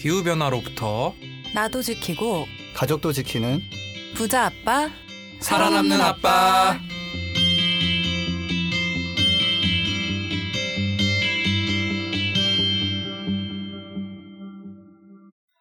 기후변화로부터 나도 지키고 가족도 지키는 부자 아빠 살아남는 아빠.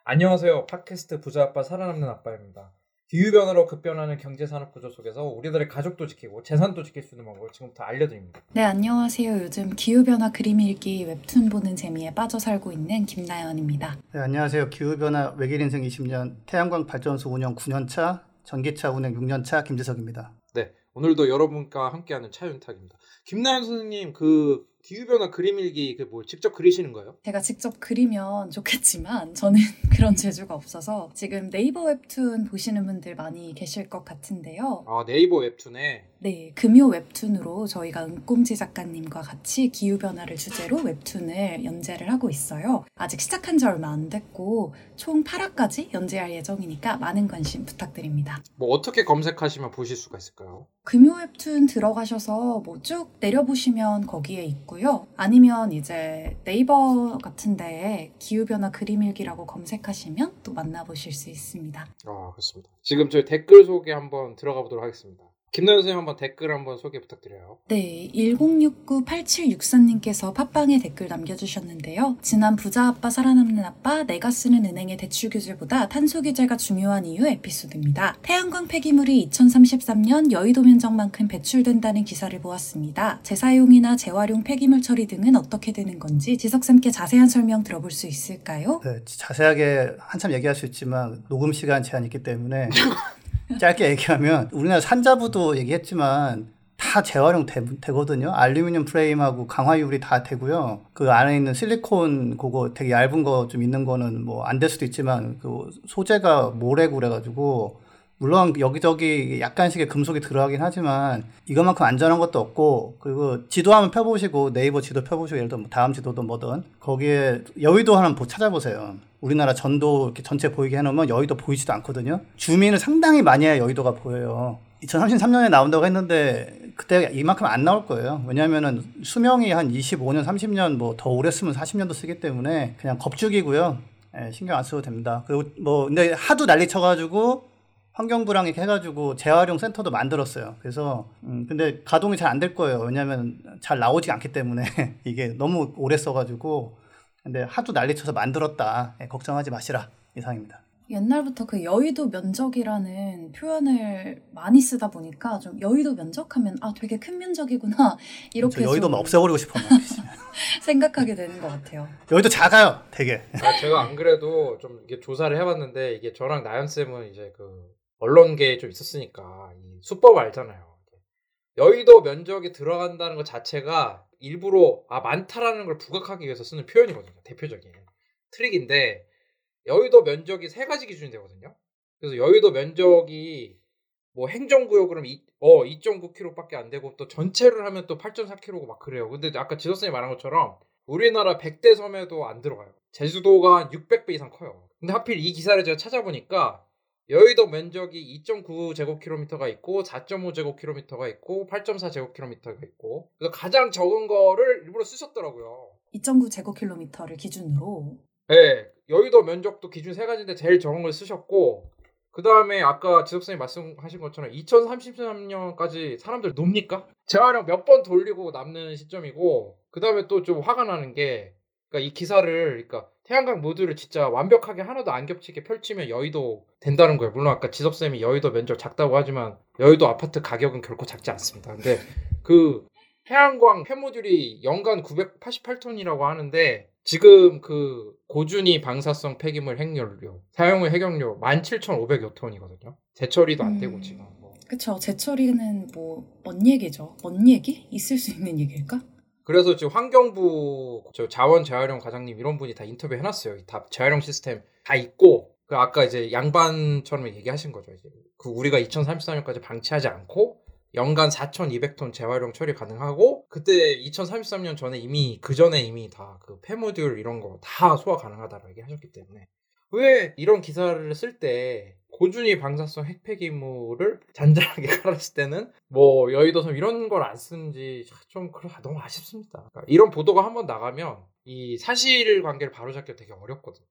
안녕하세요. 팟캐스트 부자 아빠 살아남는 아빠입니다. 기후변화로 급변하는 경제산업 구조 속에서 우리들의 가족도 지키고 재산도 지킬 수 있는 방법을 지금부터 알려드립니다. 네, 안녕하세요. 요즘 기후변화 그림 읽기 웹툰 보는 재미에 빠져 살고 있는 김나연입니다. 네, 안녕하세요. 기후변화 외길 인생 20년 태양광 발전소 운영 9년차 전기차 운행 6년차 김재석입니다. 네, 오늘도 여러분과 함께하는 차윤탁입니다. 김나연 선생님 그 기후변화 그림 일기 그 뭐 직접 그리시는 거예요? 제가 직접 그리면 좋겠지만 저는 그런 재주가 없어서 지금 네이버 웹툰 보시는 분들 많이 계실 것 같은데요. 아 네이버 웹툰에 네, 금요 웹툰으로 저희가 은꼼지 작가님과 같이 기후변화를 주제로 웹툰을 연재를 하고 있어요. 아직 시작한 지 얼마 안 됐고 총 8화까지 연재할 예정이니까 많은 관심 부탁드립니다. 뭐 어떻게 검색하시면 보실 수가 있을까요? 금요 웹툰 들어가셔서 뭐 쭉 내려보시면 거기에 있고요. 아니면 이제 네이버 같은 데에 기후변화 그림일기라고 검색하시면 또 만나보실 수 있습니다. 아 그렇습니다. 지금 저희 댓글 소개 한번 들어가 보도록 하겠습니다. 김나연 선생님 한번 댓글 한번 소개 부탁드려요. 네, 10698764님께서 팟빵에 댓글 남겨주셨는데요. 지난 부자 아빠 살아남는 아빠 내가 쓰는 은행의 대출 규제보다 탄소 규제가 중요한 이유 에피소드입니다. 태양광 폐기물이 2033년 여의도 면적만큼 배출된다는 기사를 보았습니다. 재사용이나 재활용 폐기물 처리 등은 어떻게 되는 건지 지석쌤께 자세한 설명 들어볼 수 있을까요? 네, 자세하게 한참 얘기할 수 있지만 녹음 시간 제한이 있기 때문에 짧게 얘기하면 우리나라 산자부도 얘기했지만 다 재활용 되, 거든요 알루미늄 프레임하고 강화 유리 다 되고요. 그 안에 있는 실리콘 그거 되게 얇은 거 좀 있는 거는 뭐 안 될 수도 있지만 그 소재가 모래고 그래가지고 물론 여기저기 약간씩의 금속이 들어가긴 하지만 이것만큼 안전한 것도 없고 그리고 지도 한번 펴보시고 네이버 지도 펴보시고 예를 들어 뭐 다음 지도든 뭐든 거기에 여의도 하나 뭐 찾아보세요. 우리나라 전도 이렇게 전체 보이게 해놓으면 여의도 보이지도 않거든요. 주민을 상당히 많이 해야 여의도가 보여요. 2033년에 나온다고 했는데 그때 이만큼 안 나올 거예요. 왜냐하면은 수명이 한 25년, 30년 뭐 더 오래 쓰면 40년도 쓰기 때문에 그냥 겁죽이고요. 예, 신경 안 써도 됩니다. 그리고 뭐 근데 하도 난리 쳐가지고 환경부랑 이렇게 해가지고 재활용 센터도 만들었어요. 그래서 음 근데 가동이 잘 안 될 거예요. 왜냐하면 잘 나오지 않기 때문에 이게 너무 오래 써가지고 근데 하도 난리쳐서 만들었다. 예, 걱정하지 마시라 이상입니다. 옛날부터 그 여의도 면적이라는 표현을 많이 쓰다 보니까 좀 여의도 면적하면 아 되게 큰 면적이구나 이렇게 여의도 막 없애버리고 싶어 생각하게 되는 것 같아요. 여의도 작아요, 되게. 아, 제가 안 그래도 좀 이게 조사를 해봤는데 이게 저랑 나연 쌤은 이제 그 언론계에 좀 있었으니까 이 수법 알잖아요. 여의도 면적이 들어간다는 것 자체가 일부러 아 많다라는 걸 부각하기 위해서 쓰는 표현이거든요. 대표적인 트릭인데 여의도 면적이 세 가지 기준이 되거든요. 그래서 여의도 면적이 뭐 행정구역으로 어 2.9km밖에 안 되고 또 전체를 하면 또 8.4km고 막 그래요. 근데 아까 지도선생님 말한 것처럼 우리나라 100대 섬에도 안 들어가요. 제주도가 한 600배 이상 커요. 근데 하필 이 기사를 제가 찾아보니까 여의도 면적이 2.9제곱킬로미터가 있고 4.5제곱킬로미터가 있고 8.4제곱킬로미터가 있고 그래서 가장 적은 거를 일부러 쓰셨더라고요. 2.9제곱킬로미터를 기준으로 네, 여의도 면적도 기준 세 가지인데 제일 적은 걸 쓰셨고 그 다음에 아까 지석 선생님 말씀하신 것처럼 2033년까지 사람들 놉니까? 재활용 몇 번 돌리고 남는 시점이고 그 다음에 또 좀 화가 나는 게 그러니까 이 기사를 그러니까 태양광 모듈을 진짜 완벽하게 하나도 안 겹치게 펼치면 여의도 된다는 거예요. 물론 아까 지석쌤이 여의도 면적 작다고 하지만 여의도 아파트 가격은 결코 작지 않습니다. 근데 그 태양광 폐모듈이 연간 988톤이라고 하는데 지금 그 고준위 방사성 폐기물 핵연료 사용 후 해경료 17,500여 톤이거든요. 재처리도 안 되고 음, 지금. 뭐. 그쵸. 재처리는 뭐 먼 얘기죠. 먼 얘기? 있을 수 있는 얘기일까? 그래서 지금 환경부 저 자원 재활용 과장님 이런 분이 다 인터뷰 해놨어요. 다 재활용 시스템 다 있고 그 아까 이제 양반처럼 얘기하신 거죠. 이제 그 우리가 2033년까지 방치하지 않고 연간 4,200톤 재활용 처리 가능하고 그때 2033년 전에 이미 그 전에 이미 다 그 폐모듈 이런 거 다 소화 가능하다고 얘기하셨기 때문에 왜 이런 기사를 쓸 때 고준위 방사성 핵폐 기물을 잔잔하게 깔았을 때는 뭐 여의도섬 이런 걸 안 쓰는지 좀 너무 아쉽습니다. 그러니까 이런 보도가 한번 나가면 이 사실 관계를 바로잡기가 되게 어렵거든요.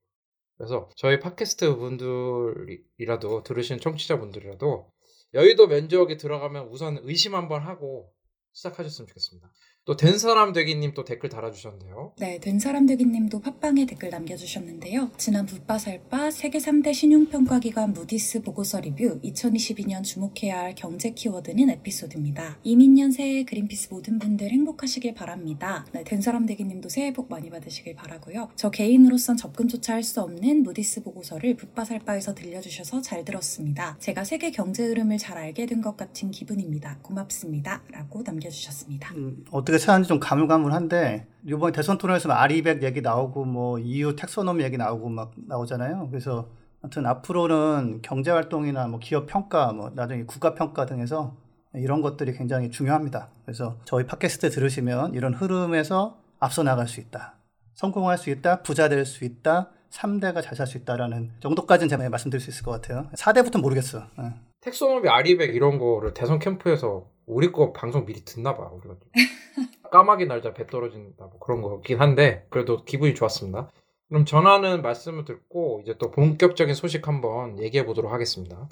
그래서 저희 팟캐스트 분들이라도 들으시는 청취자 분들이라도 여의도 면적에 들어가면 우선 의심 한번 하고 시작하셨으면 좋겠습니다. 또 된 사람 되기님 또 댓글 달아주셨는데요. 네, 된 사람 되기님도 팟빵에 댓글 남겨주셨는데요. 지난 붓바살바 세계 3대 신용평가기관 무디스 보고서 리뷰 2022년 주목해야 할 경제 키워드는 에피소드입니다. 이민년 새해 그린피스 모든 분들 행복하시길 바랍니다. 네, 된 사람 되기님도 새해 복 많이 받으시길 바라고요. 저 개인으로선 접근조차 할 수 없는 무디스 보고서를 붓바살바에서 들려주셔서 잘 들었습니다. 제가 세계 경제 흐름을 잘 알게 된 것 같은 기분입니다. 고맙습니다. 라고 남겨주셨습니다. 음, 어떻게 찾았는지 좀 가물가물한데 이번 대선 토론에서 아리백 얘기 나오고 뭐 EU 텍소노미 얘기 나오고 막 나오잖아요. 그래서 아무튼 앞으로는 경제 활동이나 뭐 기업 평가 뭐 나중에 국가 평가 등에서 이런 것들이 굉장히 중요합니다. 그래서 저희 팟캐스트 들으시면 이런 흐름에서 앞서 나갈 수 있다. 성공할 수 있다. 부자 될 수 있다. 3대가 잘 살 수 있다라는 정도까지는 제가 말씀드릴 수 있을 것 같아요. 4대부터 모르겠어. 예. 텍소노미 아리백 이런 거를 대선 캠프에서 우리 거 방송 미리 듣나 봐. 우리가 까마귀 날자 배 떨어진다 뭐 그런 거긴 한데 그래도 기분이 좋았습니다. 그럼 전하는 말씀을 듣고 이제 또 본격적인 소식 한번 얘기해 보도록 하겠습니다.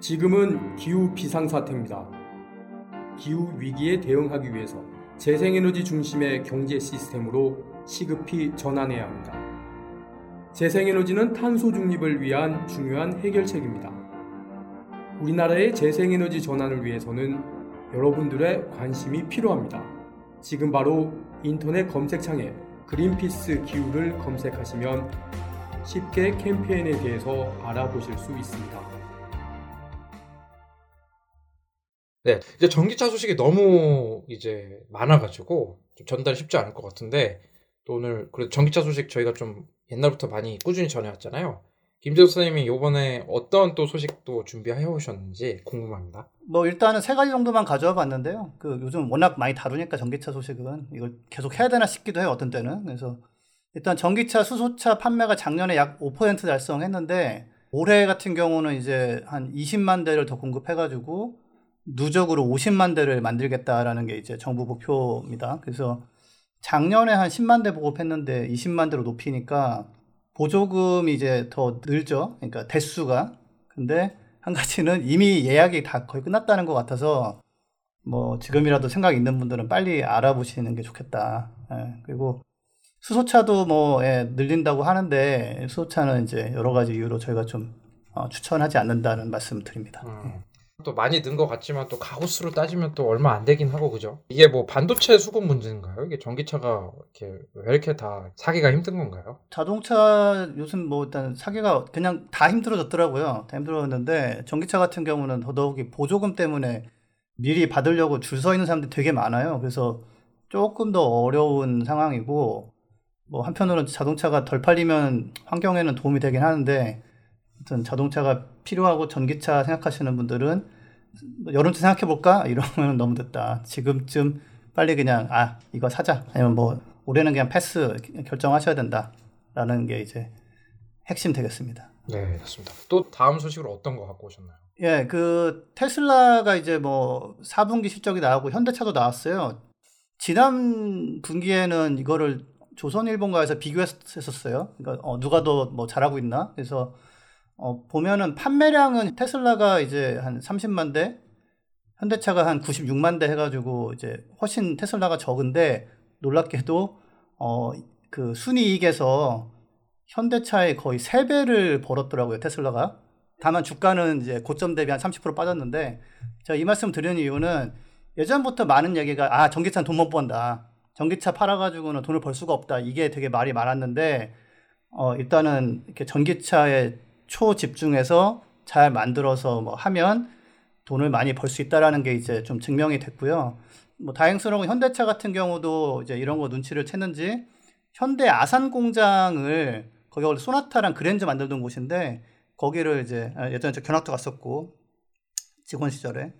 지금은 기후 비상 사태입니다. 기후 위기에 대응하기 위해서 재생에너지 중심의 경제 시스템으로 시급히 전환해야 합니다. 재생에너지는 탄소 중립을 위한 중요한 해결책입니다. 우리나라의 재생에너지 전환을 위해서는 여러분들의 관심이 필요합니다. 지금 바로 인터넷 검색창에 그린피스 기후를 검색하시면 쉽게 캠페인에 대해서 알아보실 수 있습니다. 네, 이제 전기차 소식이 너무 이제 많아가지고 좀 전달이 쉽지 않을 것 같은데 또 오늘 그래도 전기차 소식 저희가 좀 옛날부터 많이 꾸준히 전해왔잖아요. 김재수 선생님이 이번에 어떤 또 소식도 준비해 오셨는지 궁금합니다. 뭐 일단은 세 가지 정도만 가져와 봤는데요. 그 요즘 워낙 많이 다루니까 전기차 소식은 이걸 계속 해야 되나 싶기도 해요. 어떤 때는. 그래서 일단 전기차 수소차 판매가 작년에 약 5% 달성했는데 올해 같은 경우는 이제 한 20만 대를 더 공급해 가지고 누적으로 50만 대를 만들겠다라는 게 이제 정부 목표입니다. 그래서 작년에 한 10만 대 보급했는데 20만 대로 높이니까 보조금이 이제 더 늘죠. 그러니까 대수가. 근데 한 가지는 이미 예약이 다 거의 끝났다는 것 같아서 뭐 지금이라도 생각 있는 분들은 빨리 알아보시는 게 좋겠다. 예, 그리고 수소차도 뭐 예, 늘린다고 하는데 수소차는 이제 여러 가지 이유로 저희가 좀 어, 추천하지 않는다는 말씀 드립니다. 음. 또 많이 는 것 같지만 또 가구수로 따지면 또 얼마 안 되긴 하고 그죠? 이게 뭐 반도체 수급 문제인가요? 이게 전기차가 이렇게 왜 이렇게 다 사기가 힘든 건가요? 자동차 요즘 뭐 일단 사기가 그냥 다 힘들어졌더라고요. 다 힘들어졌는데 전기차 같은 경우는 더더욱이 보조금 때문에 미리 받으려고 줄 서 있는 사람들이 되게 많아요. 그래서 조금 더 어려운 상황이고 뭐 한편으로는 자동차가 덜 팔리면 환경에는 도움이 되긴 하는데 아무튼 자동차가 필요하고 전기차 생각하시는 분들은 여름차 생각해 볼까 이러면 너무 늦다. 지금쯤 빨리 그냥 아 이거 사자 아니면 뭐 올해는 그냥 패스 결정하셔야 된다 라는 게 이제 핵심 되겠습니다. 네, 좋습니다. 또 다음 소식으로 어떤 거 갖고 오셨나요? 예, 그 테슬라가 이제 뭐 4분기 실적이 나오고 현대차도 나왔어요. 지난 분기에는 이거를 조선일본가에서 비교했었어요. 그러니까 어, 누가 더 뭐 잘하고 있나? 그래서 어, 보면은 판매량은 테슬라가 이제 한 30만 대, 현대차가 한 96만 대 해가지고 이제 훨씬 테슬라가 적은데 놀랍게도 어, 그 순이익에서 현대차의 거의 3배를 벌었더라고요, 테슬라가. 다만 주가는 이제 고점 대비 한 30% 빠졌는데 제가 이 말씀 드리는 이유는 예전부터 많은 얘기가 아, 전기차는 돈 못 번다. 전기차 팔아가지고는 돈을 벌 수가 없다. 이게 되게 말이 많았는데 어, 일단은 이렇게 전기차에 초집중해서 잘 만들어서 뭐 하면 돈을 많이 벌 수 있다라는 게 이제 좀 증명이 됐고요. 뭐 다행스러운 건 현대차 같은 경우도 이제 이런 거 눈치를 챘는지 현대 아산 공장을 거기 원래 소나타랑 그랜저 만들던 곳인데 거기를 이제 아, 예전에 저 견학도 갔었고 직원 시절에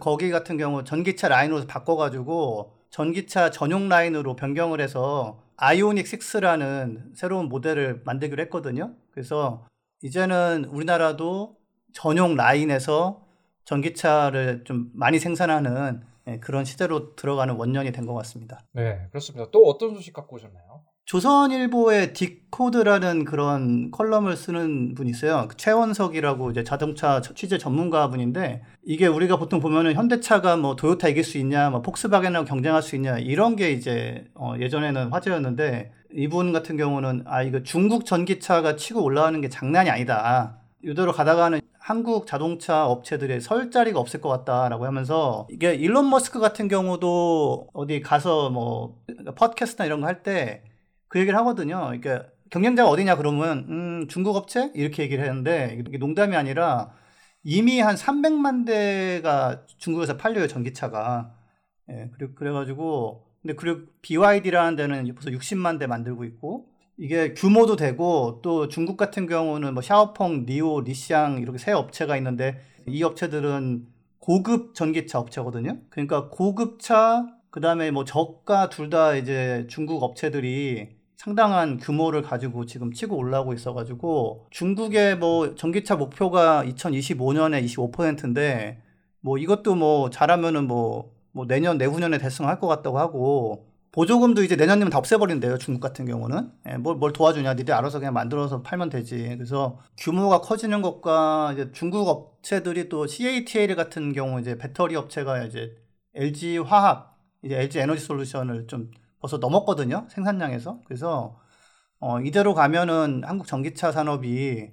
거기 같은 경우 전기차 라인으로 바꿔가지고 전기차 전용 라인으로 변경을 해서 아이오닉 6라는 새로운 모델을 만들기로 했거든요. 그래서 이제는 우리나라도 전용 라인에서 전기차를 좀 많이 생산하는 예, 그런 시대로 들어가는 원년이 된 것 같습니다. 네, 그렇습니다. 또 어떤 소식 갖고 오셨나요? 조선일보의 디코드라는 그런 컬럼을 쓰는 분이 있어요. 그 최원석이라고 이제 자동차 취재 전문가 분인데 이게 우리가 보통 보면은 현대차가 뭐 도요타 이길 수 있냐, 뭐 폭스바겐하고 경쟁할 수 있냐 이런 게 이제 어 예전에는 화제였는데 이분 같은 경우는 아 이거 중국 전기차가 치고 올라가는 게 장난이 아니다. 이대로 가다가는 한국 자동차 업체들의 설 자리가 없을 것 같다라고 하면서 이게 일론 머스크 같은 경우도 어디 가서 뭐 팟캐스트나 이런 거 할 때 그 얘기를 하거든요. 그러니까 경쟁자가 어디냐 그러면 음, 중국 업체 이렇게 얘기를 했는데 이게 농담이 아니라 이미 한 300만 대가 중국에서 팔려요 전기차가. 예, 그래 그래가지고 근데 그리고 BYD라는 데는 벌써 60만 대 만들고 있고 이게 규모도 되고 또 중국 같은 경우는 뭐 샤오펑, 니오, 리샹 이렇게 세 업체가 있는데 이 업체들은 고급 전기차 업체거든요. 그러니까 고급차 그다음에 뭐 저가 둘 다 이제 중국 업체들이 상당한 규모를 가지고 지금 치고 올라오고 있어가지고 중국의 뭐 전기차 목표가 2025년에 25%인데 뭐 이것도 뭐 잘하면은 뭐, 뭐 내년 내후년에 달성할 것 같다고 하고 보조금도 이제 내년이면 다 없애버린대요 중국 같은 경우는. 예, 뭘, 뭘 도와주냐. 니들 알아서 그냥 만들어서 팔면 되지. 그래서 규모가 커지는 것과 이제 중국 업체들이 또 CATL 같은 경우 이제 배터리 업체가 이제 LG 화학 이제 LG 에너지 솔루션을 좀 벌써 넘었거든요 생산량에서 그래서 어, 이대로 가면은 한국 전기차 산업이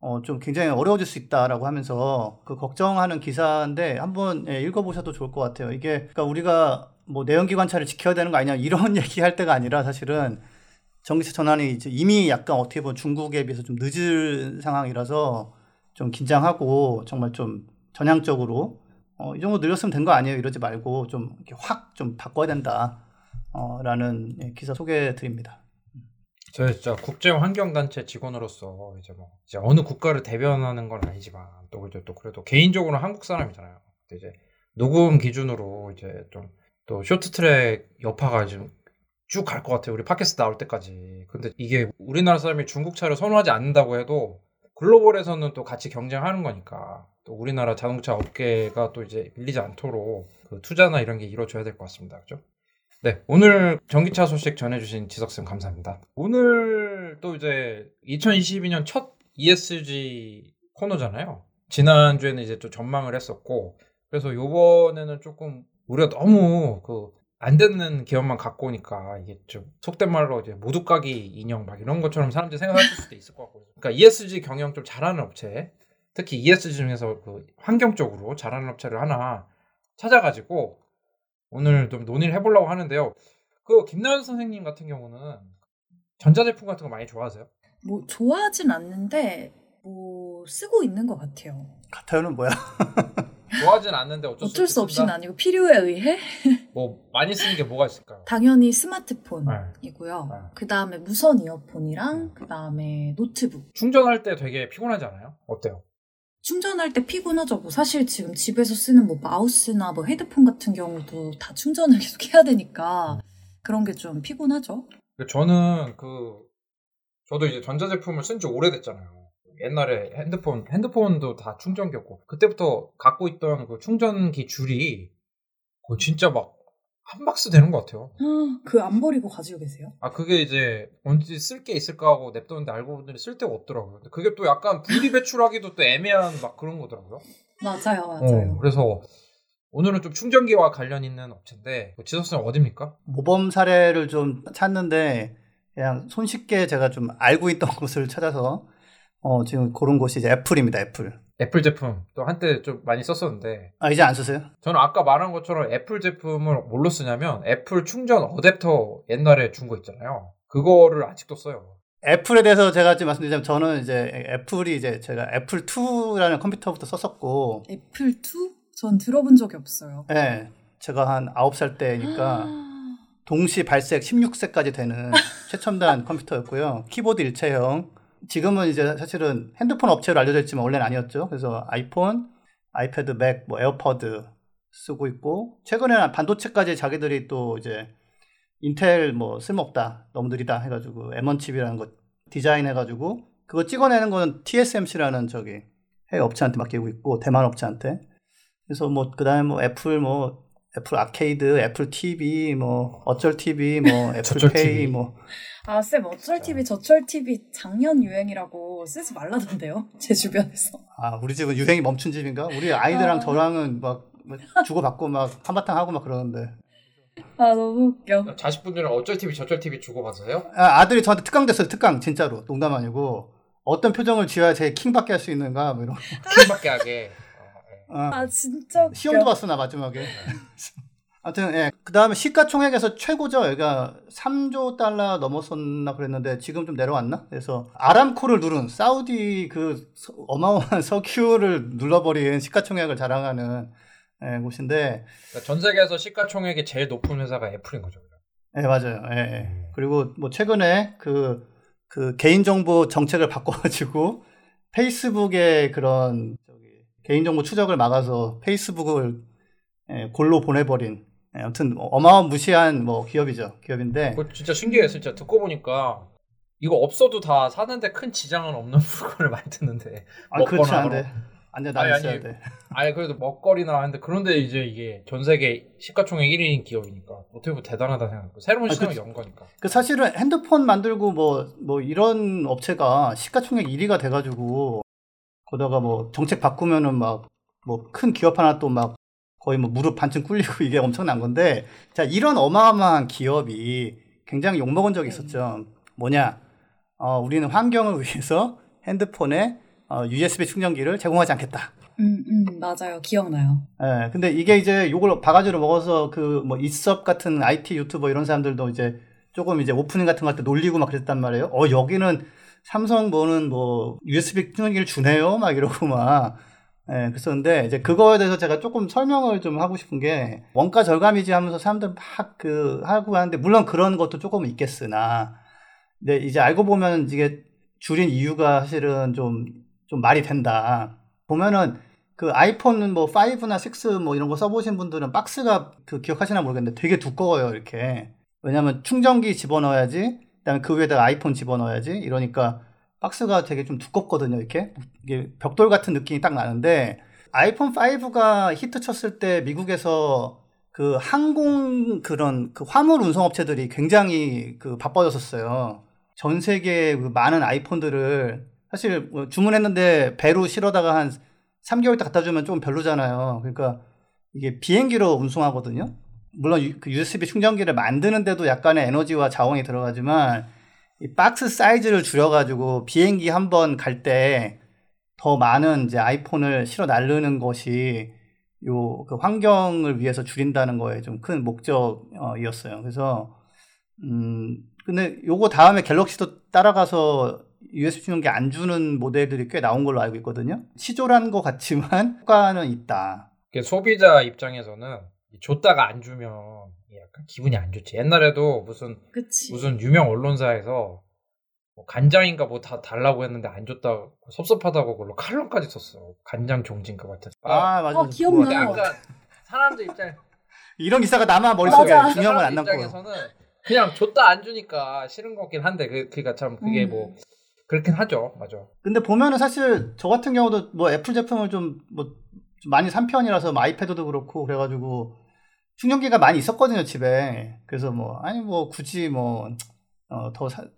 어, 좀 굉장히 어려워질 수 있다라고 하면서 그 걱정하는 기사인데 한번 예, 읽어보셔도 좋을 것 같아요. 이게 그러니까 우리가 뭐 내연기관차를 지켜야 되는 거 아니냐 이런 얘기할 때가 아니라 사실은 전기차 전환이 이제 이미 약간 어떻게 보면 중국에 비해서 좀 늦은 상황이라서 좀 긴장하고 정말 좀 전향적으로 어, 이 정도 늘렸으면 된 거 아니에요 이러지 말고 좀 이렇게 확 좀 바꿔야 된다. 어, 라는 예, 기사 소개해 드립니다. 저 진짜 국제 환경 단체 직원으로서 이제 뭐 이제 어느 국가를 대변하는 건 아니지만 또 이제 또 그래도 개인적으로 한국 사람이잖아요. 근데 이제 녹음 기준으로 이제 좀 또 쇼트트랙 여파가 좀 쭉 갈 것 같아요. 우리 팟캐스트 나올 때까지. 근데 이게 우리나라 사람이 중국 차를 선호하지 않는다고 해도 글로벌에서는 또 같이 경쟁하는 거니까 또 우리나라 자동차 업계가 또 이제 밀리지 않도록 그 투자나 이런 게 이루어져야 될 것 같습니다. 그죠? 네, 오늘 전기차 소식 전해주신 지석쌤 감사합니다. 오늘 또 이제 2022년 첫 ESG 코너잖아요. 지난주에는 이제 또 전망을 했었고, 그래서 요번에는 조금 우리가 너무 그 안 되는 기업만 갖고 오니까 이게 좀 속된 말로 이제 모두까기 인형 막 이런 것처럼 사람들이 생각할 수도 있을 것 같고. 그러니까 ESG 경영 좀 잘하는 업체, 특히 ESG 중에서 그 환경적으로 잘하는 업체를 하나 찾아가지고 오늘 좀 논의를 해보려고 하는데요. 그 김나연 선생님 같은 경우는 전자제품 같은 거 많이 좋아하세요? 뭐 좋아하진 않는데 뭐 쓰고 있는 것 같아요. 같아요는 뭐야? 좋아하진 않는데 어쩔, 어쩔 수 없이 없이는 아니고 필요에 의해 뭐 많이 쓰는 게 뭐가 있을까요? 당연히 스마트폰이고요. 네. 그 다음에 무선 이어폰이랑 그 다음에 노트북. 충전할 때 되게 피곤하지 않아요? 어때요? 충전할 때 피곤하죠. 뭐 사실 지금 집에서 쓰는 뭐 마우스나 뭐 헤드폰 같은 경우도 다 충전을 계속 해야 되니까 그런 게 좀 피곤하죠. 저는 그 저도 이제 전자제품을 쓴 지 오래됐잖아요. 옛날에 핸드폰 핸드폰도 다 충전기였고 그때부터 갖고 있던 그 충전기 줄이 진짜 막 한 박스 되는 것 같아요. 그 안 버리고 가지고 계세요? 아 그게 이제 언제 쓸 게 있을까 하고 냅뒀는데 알고 보니 쓸 데가 없더라고요. 근데 그게 또 약간 분리 배출하기도 또 애매한 막 그런 거더라고요. 맞아요, 맞아요. 어, 그래서 오늘은 좀 충전기와 관련 있는 업체인데 지석 쌤 어딥니까? 모범 사례를 좀 찾는데 그냥 손쉽게 제가 좀 알고 있던 곳을 찾아서 어, 지금 고른 곳이 이제 애플입니다. 애플. 애플 제품 또 한때 좀 많이 썼었는데 아 이제 안 쓰세요? 저는 아까 말한 것처럼 애플 제품을 뭘로 쓰냐면 애플 충전 어댑터 옛날에 준 거 있잖아요. 그거를 아직도 써요. 애플에 대해서 제가 지금 말씀드리자면 저는 이제 애플이 이제 제가 애플 2라는 컴퓨터부터 썼었고 애플 2? 전 들어본 적이 없어요. 예. 제가 한 9살 때니까 동시 발색 16색까지 되는 최첨단 컴퓨터였고요. 키보드 일체형. 지금은 이제 사실은 핸드폰 업체로 알려져 있지만 원래는 아니었죠. 그래서 아이폰, 아이패드, 맥, 뭐 에어팟 쓰고 있고 최근에는 반도체까지 자기들이 또 이제 인텔 뭐 쓸모없다, 너무 느리다 해가지고 M1 칩이라는 거 디자인해가지고 그거 찍어내는 거는 TSMC라는 저기 해외 업체한테 맡기고 있고 대만 업체한테. 그래서 뭐 그다음에 뭐 애플 뭐 애플 아케이드, 애플 TV, 뭐 어쩔 TV, 뭐 애플 페이, TV. 뭐 아, 쌤, 어쩔 TV, 저쩔 TV 작년 유행이라고 쓰지 말라던데요? 제 주변에서. 아, 우리 집은 유행이 멈춘 집인가? 우리 아이들이랑 아. 저랑은 막 주고받고 막 한바탕 하고 막 그러는데. 아, 너무 웃겨. 자식분들은 어쩔 TV 저쩔 TV 주고받으세요? 아, 아들이 저한테 특강 됐어요, 특강. 진짜로. 농담 아니고. 어떤 표정을 지어야 제 킹받게 할수 있는가, 뭐 이런. 킹받게 하게. 어. 어. 아, 진짜 웃겨. 시험도 봤어, 나 마지막에. 아무튼, 예. 그 다음에 시가총액에서 최고죠. 얘가 3조 달러 넘었었나 그랬는데 지금 좀 내려왔나? 그래서 아람코를 누른 사우디 그 서- 어마어마한 석유를 눌러버린 시가총액을 자랑하는 예, 곳인데, 그러니까 전 세계에서 시가총액이 제일 높은 회사가 애플인 거죠. 예, 맞아요. 예, 예. 그리고 뭐 최근에 그, 그 개인정보 정책을 바꿔가지고 페이스북의 그런 개인정보 추적을 막아서 페이스북을 예, 골로 보내버린 예, 아무튼 어마어마무시한 뭐 기업이죠. 기업인데 진짜 신기해요. 진짜 듣고 보니까 이거 없어도 다 사는데 큰 지장은 없는 물건을 많이 듣는데. 아 그렇지 않은데 안돼 아니, 나 아니. 있어야 돼. 아니 그래도 먹거리나 하는데 그런데 이제 이게 전 세계 시가총액 1위인 기업이니까 어떻게 보면 대단하다 생각하고 새로운 아, 시장을. 연 거니까. 그 사실은 핸드폰 만들고 뭐뭐 이런 업체가 시가총액 1위가 돼가지고 거다가 뭐 정책 바꾸면은 막 뭐 큰 기업 하나 또 막 거의 뭐 무릎 반쯤 꿇리고 이게 엄청난 건데 자 이런 어마어마한 기업이 굉장히 욕먹은 적이 있었죠. 뭐냐? 어, 우리는 환경을 위해서 핸드폰에 어, USB 충전기를 제공하지 않겠다. 음, 음, 맞아요. 기억나요. 예, 근데 이게 이제 요걸 바가지로 먹어서 그 뭐 이섭 같은 IT 유튜버 이런 사람들도 이제 조금 이제 오프닝 같은 거 할 때 놀리고 막 그랬단 말이에요. 어, 여기는 삼성 뭐는 뭐 USB 충전기를 주네요. 막 이러고 막. 예, 그랬었는데 이제 그거에 대해서 제가 조금 설명을 좀 하고 싶은 게 원가 절감이지 하면서 사람들 막 그 하고 하는데 물론 그런 것도 조금 있겠으나 근데 이제 알고 보면 이게 줄인 이유가 사실은 좀, 좀 말이 된다. 보면은 그 아이폰 뭐 5나 6 뭐 이런 거 써보신 분들은 박스가 그 기억하시나 모르겠는데 되게 두꺼워요, 이렇게. 왜냐면 충전기 집어넣어야지, 그 다음에 그 위에다가 아이폰 집어넣어야지, 이러니까 박스가 되게 좀 두껍거든요, 이렇게. 이게 벽돌 같은 느낌이 딱 나는데, 아이폰 5가 히트 쳤을 때 미국에서 그 항공 그런 그 화물 운송업체들이 굉장히 그 바빠졌었어요. 전 세계 그 많은 아이폰들을 사실 뭐 주문했는데 배로 실어다가 한 3개월 때 갖다 주면 좀 별로잖아요. 그러니까 이게 비행기로 운송하거든요. 물론 유- 그 USB 충전기를 만드는데도 약간의 에너지와 자원이 들어가지만 이 박스 사이즈를 줄여가지고 비행기 한 번 갈 때 더 많은 이제 아이폰을 실어 나르는 것이 요 그 환경을 위해서 줄인다는 거에 좀 큰 목적이었어요. 그래서 음 근데 요거 다음에 갤럭시도 따라가서 USB 충전기 안 주는 모델들이 꽤 나온 걸로 알고 있거든요. 치졸한 것 같지만 효과는 있다. 소비자 입장에서는 이 줬다가 안 주면 약간 기분이 안 좋지. 옛날에도 무슨 그치. 무슨 유명 언론사에서 뭐 간장인가 뭐 다 달라고 했는데 안 줬다고 섭섭하다고 그걸로 칼럼까지 썼어. 간장 종진가 같은. 아, 맞아. 어, 기억나. 약간 사람들 입장 이런 기사가 남아 머릿속에 맞아. 중요한 건 안 남고. 입장에서는 그냥 줬다 안 주니까 싫은 거긴 한데 그 그니까 참 그게 음. 뭐 그렇긴 하죠. 맞아. 근데 보면은 사실 저 같은 경우도 뭐 애플 제품을 좀뭐 많이 산 편이라서 뭐 아이패드도 그렇고 그래가지고 충전기가 많이 있었거든요 집에. 그래서 뭐 아니 뭐 굳이 뭐 어,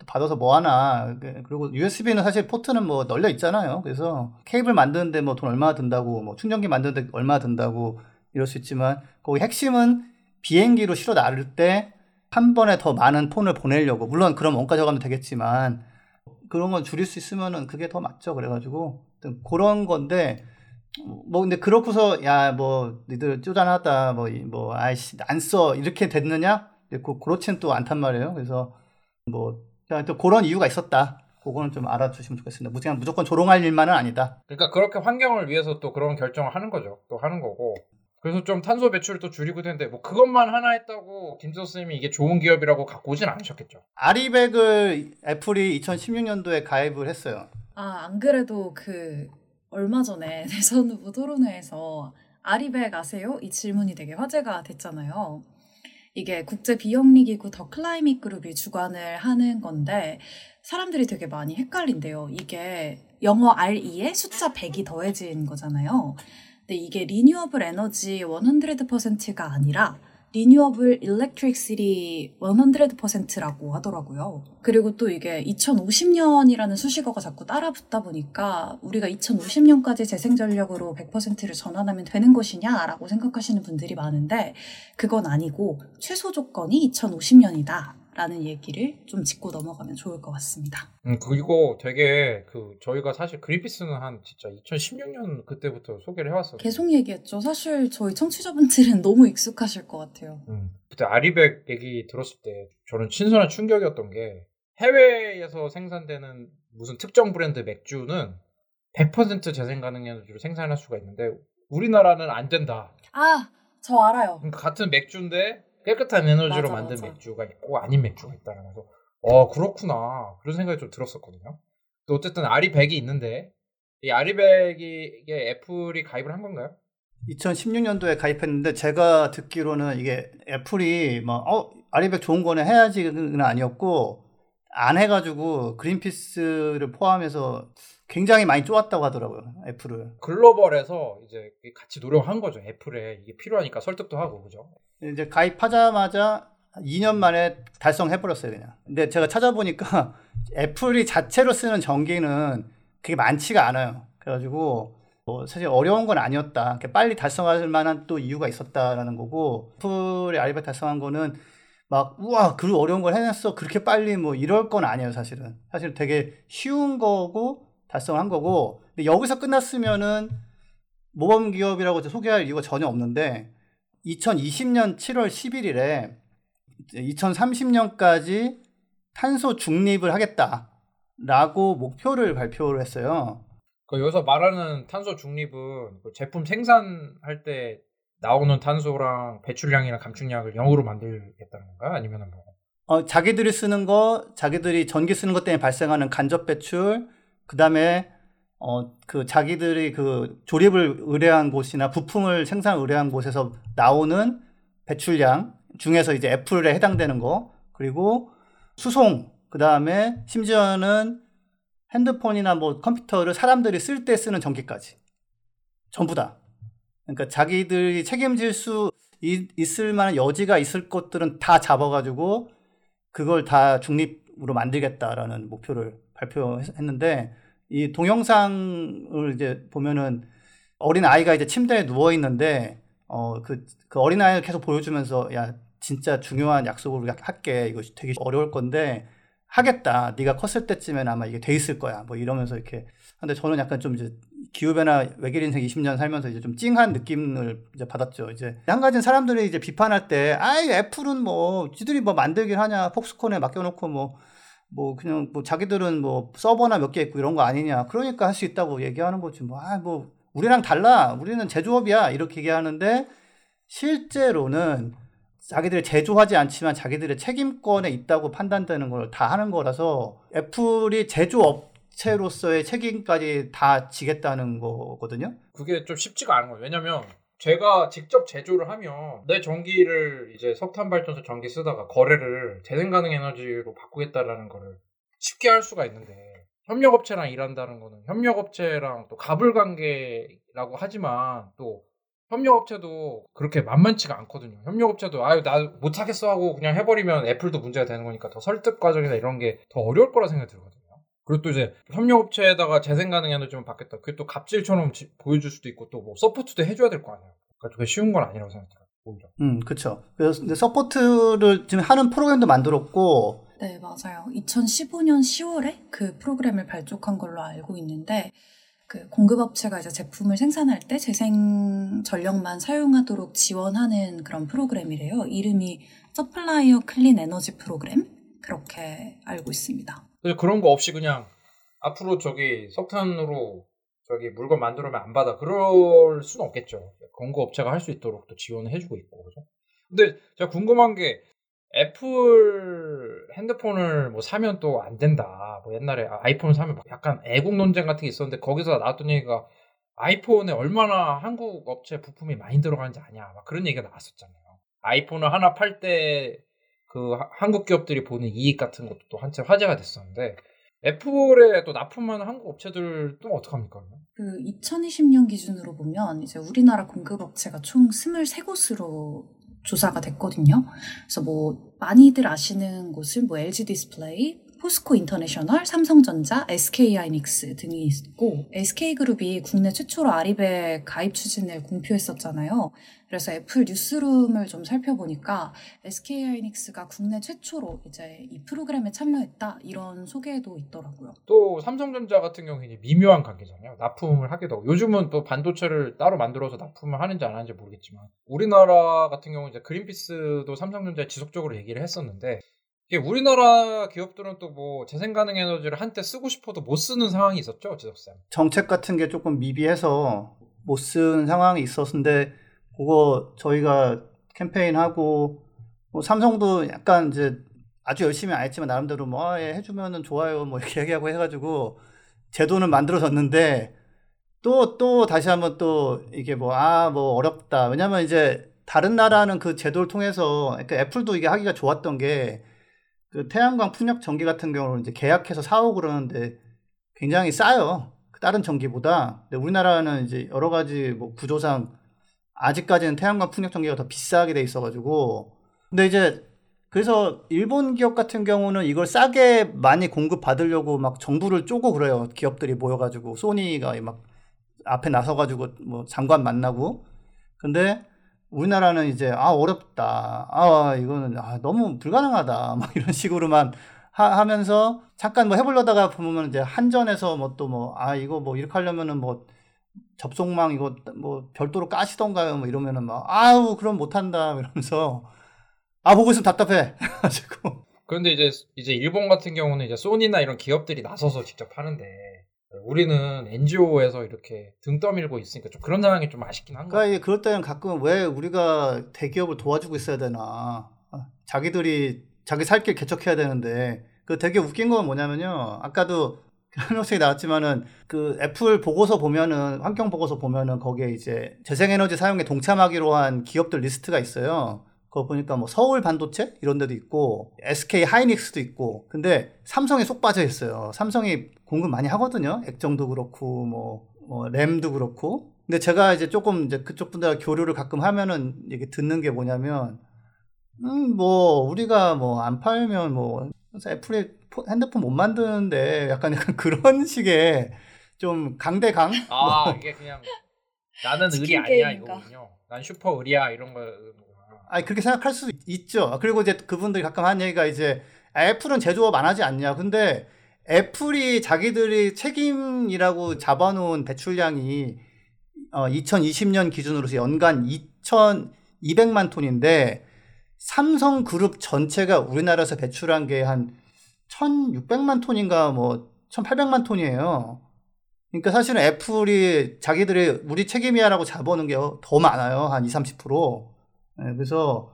받아서 뭐 하나. 그- 그리고 USB는 사실 포트는 뭐 널려 있잖아요. 그래서 케이블 만드는데 뭐 돈 얼마 든다고, 뭐 충전기 만드는데 얼마 든다고 이럴 수 있지만, 거기 핵심은 비행기로 실어 나를 때 한 번에 더 많은 폰을 보내려고. 물론 그런 원가 저감도 되겠지만, 그런 건 줄일 수 있으면은 그게 더 맞죠. 그래가지고, 그런 건데, 뭐 근데 그렇고서 야 뭐 니들 쪼잔하다 뭐 뭐 아이씨 안 써 이렇게 됐느냐? 그 그렇지는 또 않단 말이에요. 그래서 뭐 그냥 또 그런 이유가 있었다. 그거는 좀 알아주시면 좋겠습니다. 무- 무조건 조롱할 일만은 아니다. 그러니까 그렇게 환경을 위해서 또 그런 결정을 하는 거죠. 또 하는 거고. 그래서 좀 탄소 배출을 또 줄이고 되는데 뭐 그것만 하나 했다고 김지호 선생님이 이게 좋은 기업이라고 갖고 오진 않으셨겠죠. 아리백을 애플이 2016년도에 가입을 했어요. 아, 안 그래도 그 얼마 전에 대선 후보 토론회에서 아리백 아세요? 이 질문이 되게 화제가 됐잖아요. 이게 국제 비영리 기구 더 클라이밋 그룹이 주관을 하는 건데 사람들이 되게 많이 헷갈린대요. 이게 영어 RE에 숫자 100이 더해진 거잖아요. 근데 이게 renewable energy 100%가 아니라 renewable electricity 100%라고 하더라고요. 그리고 또 이게 2050년이라는 수식어가 자꾸 따라 붙다 보니까 우리가 2050년까지 재생전력으로 100%를 전환하면 되는 것이냐라고 생각하시는 분들이 많은데 그건 아니고 최소 조건이 2050년이다. 라는 얘기를 좀 짚고 넘어가면 좋을 것 같습니다. 음, 그리고 되게 그 저희가 사실 그린피스는 한 진짜 2016년 그때부터 소개를 해왔어요. 계속 얘기했죠. 사실 저희 청취자분들은 너무 익숙하실 것 같아요. 음, 그때 아리백 얘기 들었을 때 저는 신선한 충격이었던 게 해외에서 생산되는 무슨 특정 브랜드 맥주는 100% 재생 가능 에너지로 생산할 수가 있는데 우리나라는 안 된다. 아, 저 알아요. 그러니까 같은 맥주인데 깨끗한 에너지로 맞아, 만든 맞아. 맥주가 있고 아닌 맥주가 있다는 거서 어 그렇구나 그런 생각이 좀 들었었거든요. 또 어쨌든 아리백이 있는데 이 아리백이 이게 애플이 가입을 한 건가요? 2016년도에 가입했는데 제가 듣기로는 이게 애플이 뭐 어, 아리백 좋은 거네 해야지는 아니었고 안 해가지고 그린피스를 포함해서 굉장히 많이 쪼았다고 하더라고요 애플을. 글로벌에서 이제 같이 노력한 거죠. 애플에 이게 필요하니까 설득도 하고 그죠? 이제 가입하자마자 2년 만에 달성해버렸어요 그냥. 근데 제가 찾아보니까 애플이 자체로 쓰는 전기는 그게 많지가 않아요. 그래가지고 뭐 사실 어려운 건 아니었다. 이렇게 빨리 달성할 만한 또 이유가 있었다라는 거고 애플이 아리백 달성한 거는 막 우와 그 어려운 걸 해냈어 그렇게 빨리 뭐 이럴 건 아니에요 사실은 사실 되게 쉬운 거고 달성한 거고 근데 여기서 끝났으면은 모범 기업이라고 소개할 이유가 전혀 없는데 2020년 7월 11일에 2030년까지 탄소 중립을 하겠다라고 목표를 발표를 했어요. 그 여기서 말하는 탄소 중립은 그 제품 생산할 때 나오는 탄소랑 배출량이랑 감축량을 0으로 만들겠다는 건가요? 아니면 뭐? 어, 자기들이 쓰는 거, 자기들이 전기 쓰는 것 때문에 발생하는 간접 배출, 그 다음에 어, 그 자기들이 그 조립을 의뢰한 곳이나 부품을 생산 의뢰한 곳에서 나오는 배출량 중에서 이제 애플에 해당되는 거, 그리고 수송, 그 다음에 심지어는 핸드폰이나 뭐 컴퓨터를 사람들이 쓸 때 쓰는 전기까지. 전부 다. 그러니까 자기들이 책임질 수 있, 있을 만한 여지가 있을 것들은 다 잡아가지고 그걸 다 중립으로 만들겠다라는 목표를 발표했는데 이 동영상을 이제 보면은 어린 아이가 이제 침대에 누워 있는데 어그 그 어린 아이를 계속 보여주면서 야 진짜 중요한 약속을 할게 이거 되게 어려울 건데 하겠다 네가 컸을 때쯤엔 아마 이게 돼 있을 거야 뭐 이러면서 이렇게 근데 저는 약간 좀 이제 기후변화 외길 인생 20년 살면서 이제 좀 찡한 느낌을 이제 받았죠. 이제 한 가지는 사람들이 이제 비판할 때, 아이 애플은 뭐 지들이 뭐 만들긴 하냐, 폭스콘에 맡겨놓고 뭐. 뭐 그냥 뭐 자기들은 뭐 서버나 몇 개 있고 이런 거 아니냐 그러니까 할 수 있다고 얘기하는 거지 뭐 아 뭐 우리랑 달라 우리는 제조업이야 이렇게 얘기하는데 실제로는 자기들이 제조하지 않지만 자기들의 책임권에 있다고 판단되는 걸 다 하는 거라서 애플이 제조업체로서의 책임까지 다 지겠다는 거거든요. 그게 좀 쉽지가 않은 거예요. 왜냐면 제가 직접 제조를 하면 내 전기를 이제 석탄 발전소 전기 쓰다가 거래를 재생 가능 에너지로 바꾸겠다라는 거를 쉽게 할 수가 있는데 협력업체랑 일한다는 거는 협력업체랑 또 갑을 관계라고 하지만 또 협력업체도 그렇게 만만치가 않거든요. 협력업체도 아유 나 못하겠어 하고 그냥 해버리면 애플도 문제가 되는 거니까 더 설득 과정이나 이런 게 더 어려울 거라 생각이 들거든요. 그리고 또 이제 협력업체에다가 재생 가능 에너지만 받겠다. 그게 또 갑질처럼 지- 보여줄 수도 있고 또 뭐 support도 해줘야 될 거 아니에요. 그러니까 그게 쉬운 건 아니라고 생각해요. 오히려. 음, 그쵸. 그래서 근데 support를 지금 하는 프로그램도 만들었고, 네, 맞아요. 2015년 10월에 그 프로그램을 발족한 걸로 알고 있는데, 그 공급업체가 이제 제품을 생산할 때 재생 전력만 사용하도록 지원하는 그런 프로그램이래요. 이름이 Supplier Clean Energy Program? 그렇게 알고 있습니다. 그런 거 없이 그냥 앞으로 저기 석탄으로 저기 물건 만들어면 안 받아. 그럴 수는 없겠죠. 공급업체가 할 수 있도록 또 지원을 해주고 있고, 그죠? 근데 제가 궁금한 게 애플 핸드폰을 뭐 사면 또 안 된다. 뭐 옛날에 아이폰 사면 막 약간 애국 논쟁 같은 게 있었는데 거기서 나왔던 얘기가 아이폰에 얼마나 한국 업체 부품이 많이 들어가는지 아냐. 막 그런 얘기가 나왔었잖아요. 아이폰을 하나 팔 때 그 한국 기업들이 보는 이익 같은 것도 또 한참 화제가 됐었는데 애플에 또 납품하는 한국 업체들 또 어떡합니까? 그 2020년 기준으로 보면 이제 우리나라 공급업체가 총 23곳으로 조사가 됐거든요. 그래서 뭐 많이들 아시는 곳은 뭐 LG 디스플레이, 포스코 인터내셔널, 삼성전자, SK 하이닉스 등이 있고 SK그룹이 국내 최초로 RE100 가입 추진을 공표했었잖아요. 그래서 애플 뉴스룸을 좀 살펴보니까 SK 하이닉스가 국내 최초로 이제 이 프로그램에 참여했다 이런 소개도 있더라고요. 또 삼성전자 같은 이제 미묘한 관계잖아요. 납품을 하기도 하고 요즘은 또 반도체를 따로 만들어서 납품을 하는지 안 하는지 모르겠지만 우리나라 같은 경우는 이제 그린피스도 삼성전자에 지속적으로 얘기를 했었는데 우리나라 기업들은 또 뭐 재생 가능 에너지를 한때 쓰고 싶어도 못 쓰는 상황이 있었죠, 지석쌤. 정책 같은 게 조금 미비해서 못 쓴 상황이 있었는데 그거 저희가 캠페인하고 뭐 삼성도 약간 이제 아주 열심히 안 했지만 나름대로 뭐 아, 예, 해주면은 좋아요 뭐 이렇게 얘기하고 해가지고 제도는 만들어졌는데 또 또 다시 한번 또 이게 뭐 아뭐 어렵다 왜냐면 이제 다른 나라는 그 제도를 통해서 그러니까 애플도 이게 하기가 좋았던 게 그 태양광 풍력 전기 같은 경우는 이제 계약해서 사오고 그러는데 굉장히 싸요. 다른 전기보다. 근데 우리나라는 이제 여러 가지 뭐 구조상 아직까지는 태양광 풍력 전기가 더 비싸게 돼 있어가지고. 근데 이제 그래서 일본 기업 같은 경우는 이걸 싸게 많이 공급 받으려고 막 정부를 쪼고 그래요. 기업들이 모여가지고 소니가 막 앞에 나서가지고 뭐 장관 만나고. 근데 우리나라는 이제 아 어렵다. 아 이거는 아, 너무 불가능하다. 막 이런 식으로만 하, 면서 잠깐 뭐 해보려다가 보면 이제 한전에서 뭐 또 뭐 아 이거 뭐 이렇게 하려면은 뭐 접속망 이거 뭐 별도로 까시던가요 뭐 이러면은 막 아우 그럼 못한다 이러면서 아 보고 있으면 답답해 가지고 그런데 이제 이제 일본 같은 경우는 이제 소니나 이런 기업들이 나서서 직접 하는데 우리는 NGO에서 이렇게 등 떠밀고 있으니까 좀 그런 상황이 좀 아쉽긴 한 거예요. 그러니까 그럴 때는 가끔 왜 우리가 대기업을 도와주고 있어야 되나 아, 자기들이 자기 살 길 개척해야 되는데 그 되게 웃긴 건 뭐냐면요 아까도 한호생이 나왔지만은 그 애플 보고서 보면은 환경 보고서 보면은 거기에 이제 재생에너지 사용에 동참하기로 한 기업들 리스트가 있어요. 그거 보니까 뭐 서울 반도체 이런 데도 있고 SK 하이닉스도 있고 근데 삼성이 쏙 빠져 있어요. 삼성이 공급 많이 하거든요. 액정도 그렇고 뭐, 뭐 램도 그렇고. 근데 제가 이제 조금 이제 그쪽 분들 교류를 가끔 하면은 이게 듣는 게 뭐냐면 음 뭐 우리가 뭐 안 팔면 뭐 애플이 핸드폰 못 만드는데 약간 약간 그런 식의 좀 강대강 아 이게 그냥 나는 의리 아니야 게임인가? 이거군요. 난 슈퍼 의리야 이런 거. 아니 그렇게 생각할 수 있죠. 그리고 이제 그분들이 가끔 하는 얘기가 이제 애플은 제조업 안 하지 않냐. 근데 애플이 자기들이 책임이라고 잡아놓은 배출량이 어, 2020년 기준으로서 연간 2,200만 톤인데 삼성 그룹 전체가 우리나라에서 배출한 게 한 1,600만 톤인가 뭐 1,800만 톤이에요. 그러니까 사실은 애플이 자기들이 우리 책임이야라고 잡아놓은 게더 많아요. 한 20, 30%. 네, 그래서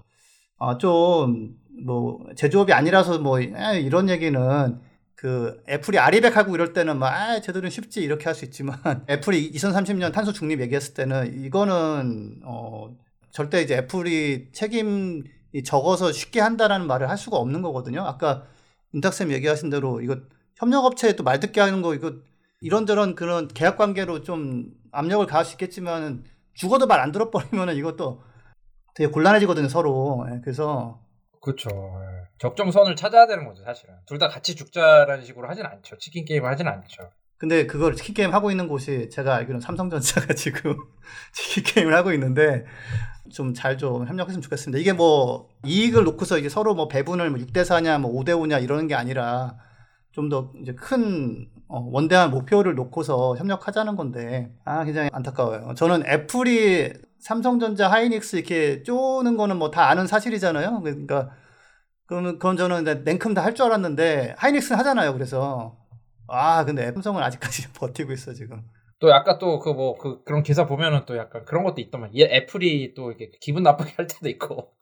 아, 좀 뭐 제조업이 아니라서 뭐 에, 이런 얘기는 그 애플이 아리백 하고 이럴 때는 막 아, 제대로 쉽지 이렇게 할 수 있지만 애플이 2030년 탄소 중립 얘기했을 때는 이거는 어 절대 이제 애플이 책임이 적어서 쉽게 한다라는 말을 할 수가 없는 거거든요. 아까 윤탁쌤 얘기하신 대로 이거 협력업체에 또 말 듣게 하는 거 이거 이런저런 그런 계약 관계로 좀 압력을 가할 수 있겠지만 죽어도 말 안 들어버리면은 이것도 되게 곤란해지거든요 서로. 예, 그래서 그렇죠. 예. 적정선을 찾아야 되는 거죠 사실은. 둘 다 같이 죽자라는 식으로 하진 않죠. 치킨 게임을 하진 않죠. 근데 그걸 치킨 게임 하고 있는 곳이 제가 알기로는 삼성전자가 지금 치킨 게임을 하고 있는데 좀 잘좀 협력했으면 좋겠습니다. 이게 뭐 이익을 놓고서 이제 서로 뭐 배분을 뭐 6대 4냐 뭐 5대 5냐 이러는 게 아니라 좀 더 이제 큰 어, 원대한 목표를 놓고서 협력하자는 건데 아 굉장히 안타까워요. 저는 애플이 삼성전자, 하이닉스 이렇게 쪼는 거는 뭐 다 아는 사실이잖아요. 그러니까 그러면 그건 저는 냉큼 다 할 줄 알았는데 하이닉스는 하잖아요. 그래서 아 근데 삼성은 아직까지 버티고 있어 지금. 또 약간 또그 뭐 그 그런 기사 보면은 또 약간 그런 것도 있더만. 얘 애플이 또 이렇게 기분 나쁘게 할 때도 있고.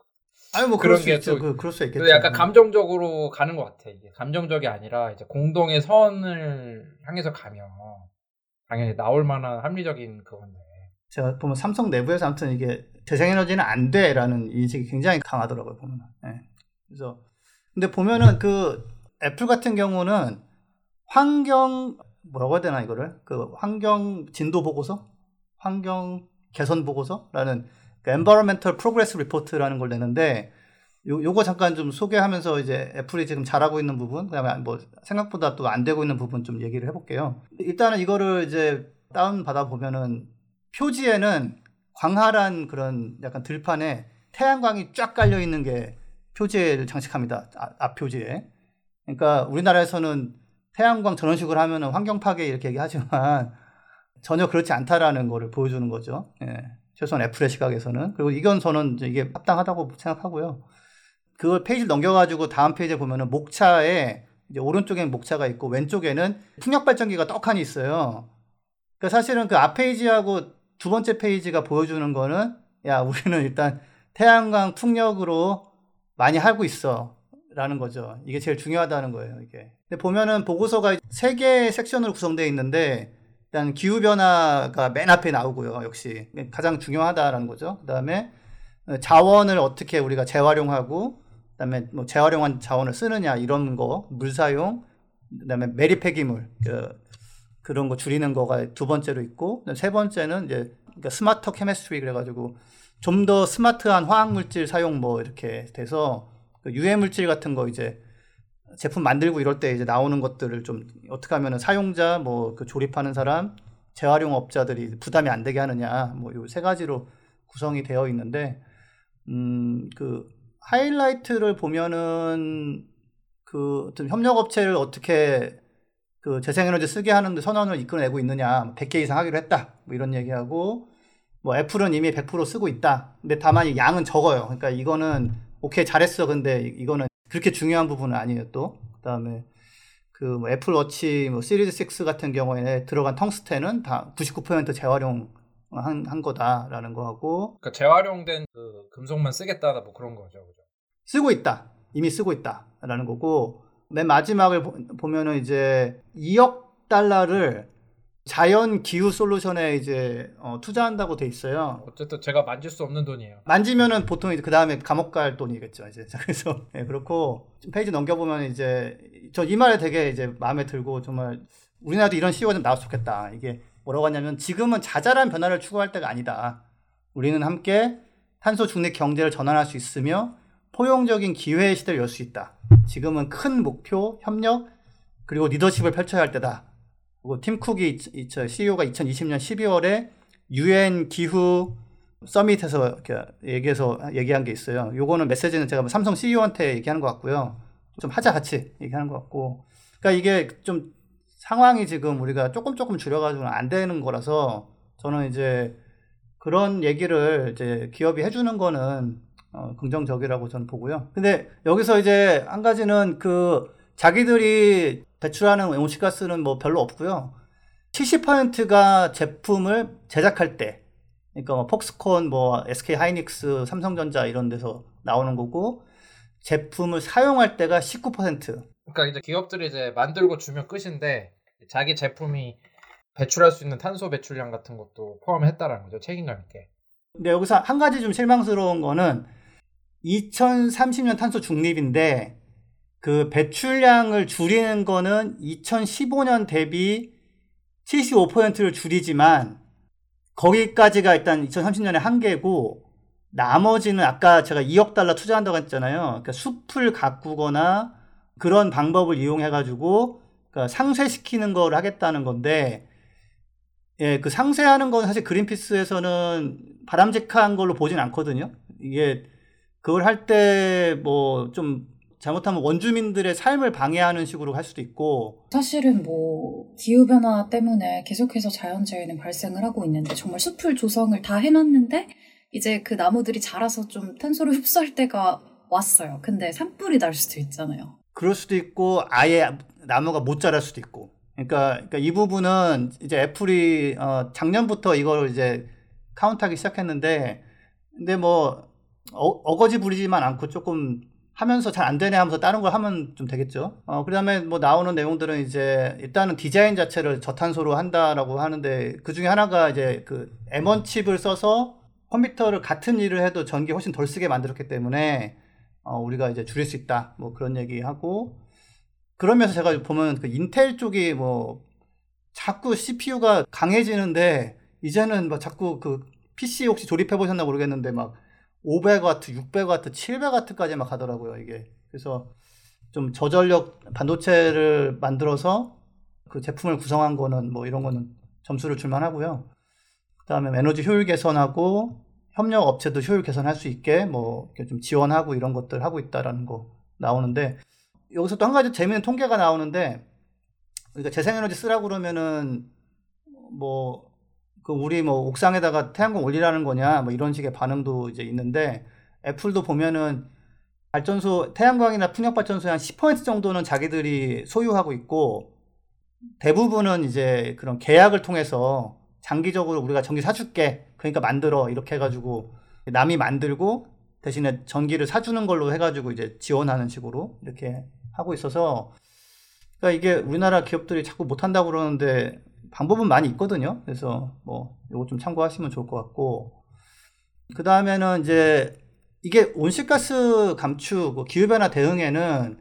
아니 뭐 그런 수게 있죠. 또- 그, 그럴 수 있겠죠. 또 약간 감정적으로 가는 것 같아. 이게 감정적이 아니라 이제 공동의 선을 향해서 가면 당연히 나올 만한 합리적인 그건데. 제가 보면 삼성 내부에서 아무튼 이게 재생에너지는 안 돼라는 인식이 굉장히 강하더라고요 보면. 예. 그래서 근데 보면은 그 애플 같은 경우는 환경 뭐라고 해야 되나 이거를 그 환경 진도 보고서, 환경 개선 보고서라는 그 Environmental Progress Report라는 걸 내는데 요, 요거 잠깐 좀 소개하면서 이제 애플이 지금 잘하고 있는 부분, 그다음에 뭐 생각보다 또 안 되고 있는 부분 좀 얘기를 해볼게요. 일단은 이거를 이제 다운 받아 보면은 표지에는 광활한 그런 약간 들판에 태양광이 쫙 깔려 있는 게 표지를 장식합니다. 앞, 앞 표지에. 그러니까 우리나라에서는 태양광 식으로 하면 환경 파괴 이렇게 얘기하지만 전혀 그렇지 않다라는 거를 보여주는 거죠. 예. 최소한 애플의 시각에서는. 그리고 이건 저는 이게 합당하다고 생각하고요. 그걸 페이지를 넘겨가지고 다음 페이지에 보면은 목차에 이제 오른쪽에는 목차가 있고 왼쪽에는 풍력 발전기가 떡하니 있어요. 그러니까 사실은 그 앞 페이지하고 두 번째 페이지가 보여주는 거는 야 우리는 일단 태양광 풍력으로 많이 하고 있어 라는 거죠. 이게 제일 중요하다는 거예요. 이게. 근데 보면은 보고서가 세 개의 섹션으로 구성되어 있는데 일단 기후 변화가 맨 앞에 나오고요. 역시 가장 중요하다라는 거죠. 그 다음에 자원을 어떻게 우리가 재활용하고 그 다음에 뭐 재활용한 자원을 쓰느냐 이런 거, 물 사용, 그 다음에 매립 폐기물 그, 그런 거 줄이는 거가 두 번째로 있고 세 번째는 이제 그러니까 smarter chemistry 그래가지고 좀 더 스마트한 화학 물질 사용 뭐 이렇게 돼서 그 유해 물질 같은 거 이제 제품 만들고 이럴 때 이제 나오는 것들을 좀 어떻게 하면은 사용자 뭐 그 조립하는 사람 재활용 업자들이 부담이 안 되게 하느냐 뭐 요 세 가지로 구성이 되어 있는데 음 그 하이라이트를 보면은 그 어떤 협력 업체를 어떻게 그 재생에너지 쓰게 하는데 선언을 이끌어내고 있느냐 100개 이상 하기로 했다 뭐 이런 얘기하고 뭐 애플은 이미 100% 쓰고 있다. 근데 다만 양은 적어요. 그러니까 이거는 오케이 잘했어. 근데 이거는 그렇게 중요한 부분은 아니에요 또. 그다음에 그 뭐 애플 워치 뭐 시리즈 6 같은 경우에 들어간 텅스텐은 다 99% 재활용 한, 한 거다라는 거 하고. 그러니까 재활용된 그 금속만 쓰겠다 뭐 그런 거죠 그죠? 쓰고 있다. 이미 쓰고 있다라는 거고. 맨 마지막을 보, 면은 이제 2억 달러를 자연 기후 솔루션에 이제 어, 투자한다고 돼 있어요. 어쨌든 제가 만질 수 없는 돈이에요. 만지면은 보통 이제 그 다음에 감옥 갈 돈이겠죠. 이제 그래서 네, 그렇고 페이지 넘겨보면 이제 저 이 말에 되게 이제 마음에 들고 정말 우리나라도 이런 CEO가 좀 나왔으면 좋겠다. 이게 뭐라고 하냐면 지금은 자잘한 변화를 추구할 때가 아니다. 우리는 함께 탄소 중립 경제를 전환할 수 있으며 포용적인 기회의 시대를 열 수 있다. 지금은 큰 목표, 협력, 그리고 리더십을 펼쳐야 할 때다. 그리고 팀 쿡이 CEO가 2020년 12월에 유엔 기후 서밋에서 얘기해서 얘기한 게 있어요. 요거는 메시지는 제가 삼성 CEO한테 얘기하는 것 같고요. 좀 하자 같이 얘기하는 것 같고. 그러니까 이게 좀 상황이 지금 우리가 조금 조금 줄여가지고는 안 되는 거라서 저는 이제 그런 얘기를 이제 기업이 해주는 거는 어, 긍정적이라고 저는 보고요. 근데 여기서 이제 한 가지는 그 자기들이 배출하는 온실가스는 뭐 별로 없고요. 70%가 제품을 제작할 때, 그러니까 뭐 폭스콘, 뭐 SK 하이닉스, 삼성전자 이런 데서 나오는 거고, 제품을 사용할 때가 19%. 그러니까 이제 기업들이 이제 만들고 주면 끝인데 자기 제품이 배출할 수 있는 탄소 배출량 같은 것도 포함했다라는 거죠. 책임감 있게. 근데 여기서 한 가지 좀 실망스러운 거는 2030년 탄소 중립인데 그 배출량을 줄이는 거는 2015년 대비 75%를 줄이지만 거기까지가 일단 2030년에 한계고 나머지는 아까 제가 2억 달러 투자한다고 했잖아요. 그러니까 숲을 가꾸거나 그런 방법을 이용해 가지고 그러니까 상쇄시키는 걸 하겠다는 건데 예, 그 상쇄하는 건 사실 그린피스에서는 바람직한 걸로 보진 않거든요. 이게 그걸 할 때 뭐 좀 잘못하면 원주민들의 삶을 방해하는 식으로 할 수도 있고 사실은 뭐 기후 변화 때문에 계속해서 자연재해는 발생을 하고 있는데 정말 숲을 조성을 다 해놨는데 이제 그 나무들이 자라서 좀 탄소를 흡수할 때가 왔어요. 근데 산불이 날 수도 있잖아요. 그럴 수도 있고 아예 나무가 못 자랄 수도 있고 그러니까, 그러니까 이 부분은 이제 애플이 어 작년부터 이걸 이제 카운트하기 시작했는데 근데 뭐 어, 거지 부리지만 않고 조금 하면서 잘 안 되네 하면서 다른 걸 하면 좀 되겠죠. 어, 그 다음에 뭐 나오는 내용들은 이제 일단은 디자인 자체를 저탄소로 한다라고 하는데 그 중에 하나가 이제 그 M1 칩을 써서 컴퓨터를 같은 일을 해도 전기 훨씬 덜 쓰게 만들었기 때문에 어, 우리가 이제 줄일 수 있다. 뭐 그런 얘기하고 그러면서 제가 보면 그 인텔 쪽이 뭐 자꾸 CPU가 강해지는데 이제는 막 자꾸 그 PC 혹시 조립해 보셨나 모르겠는데 막 500W, 600W, 700W까지 막 가더라고요, 이게. 그래서 좀 저전력 반도체를 만들어서 그 제품을 구성한 거는 뭐 이런 거는 점수를 줄만 하고요. 그다음에 에너지 효율 개선하고 협력 업체도 효율 개선할 수 있게 뭐 이렇게 좀 지원하고 이런 것들 하고 있다라는 거 나오는데 여기서 또 한 가지 재미있는 통계가 나오는데 그러니까 재생에너지 쓰라고 그러면은 뭐 그 우리 뭐 옥상에다가 태양광 올리라는 거냐 뭐 이런 식의 반응도 이제 있는데 애플도 보면은 발전소 태양광이나 풍력 발전소의 한10% 정도는 자기들이 소유하고 있고 대부분은 이제 그런 계약을 통해서 장기적으로 우리가 전기 사줄게 그러니까 만들어 이렇게 해가지고 남이 만들고 대신에 전기를 사주는 걸로 해가지고 이제 지원하는 식으로 이렇게 하고 있어서 그러니까 이게 우리나라 기업들이 자꾸 못한다고 그러는데 방법은 많이 있거든요. 그래서 뭐 이거 좀 참고하시면 좋을 것 같고 그 다음에는 이제 이게 온실가스 감축, 뭐 기후변화 대응에는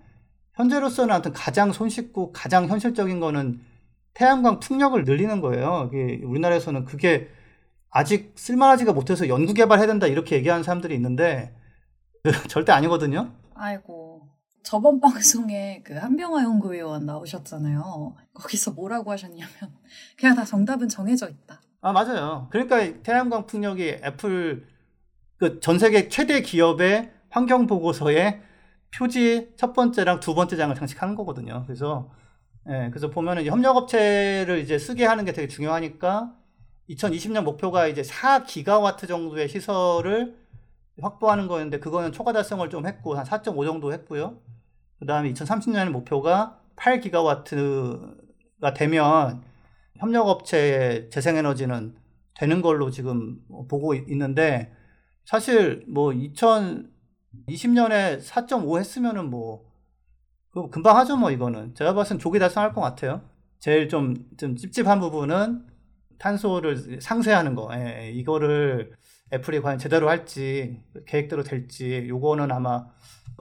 현재로서는 하여튼 가장 손쉽고 가장 현실적인 거는 태양광 풍력을 늘리는 거예요. 우리나라에서는 그게 아직 쓸만하지가 못해서 연구 개발해야 된다 이렇게 얘기하는 사람들이 있는데 절대 아니거든요. 아이고. 저번 방송에 그 한병화 연구위원 나오셨잖아요. 거기서 뭐라고 하셨냐면 그냥 다 정답은 정해져 있다. 아 맞아요. 그러니까 태양광 풍력이 애플 그 전 세계 최대 기업의 환경 보고서에 표지 첫 번째랑 두 번째 장을 장식하는 거거든요. 그래서 예, 그래서 보면은 협력업체를 이제 쓰게 하는 게 되게 중요하니까 2020년 목표가 이제 4기가와트 정도의 시설을 확보하는 거였는데 그거는 초과 달성을 좀 했고 한 4.5 정도 했고요. 그 다음에 2030년의 목표가 8기가와트가 되면 협력업체의 재생에너지는 되는 걸로 지금 보고 있는데 사실 뭐 2020년에 4.5 했으면은 뭐그 금방 하죠 뭐 이거는 제가 봤을 땐 조기 달성할 것 같아요. 제일 좀, 좀 찝찝한 부분은 탄소를 상쇄하는 거. 예, 예, 이거를 애플이 과연 제대로 할지 계획대로 될지 요거는 아마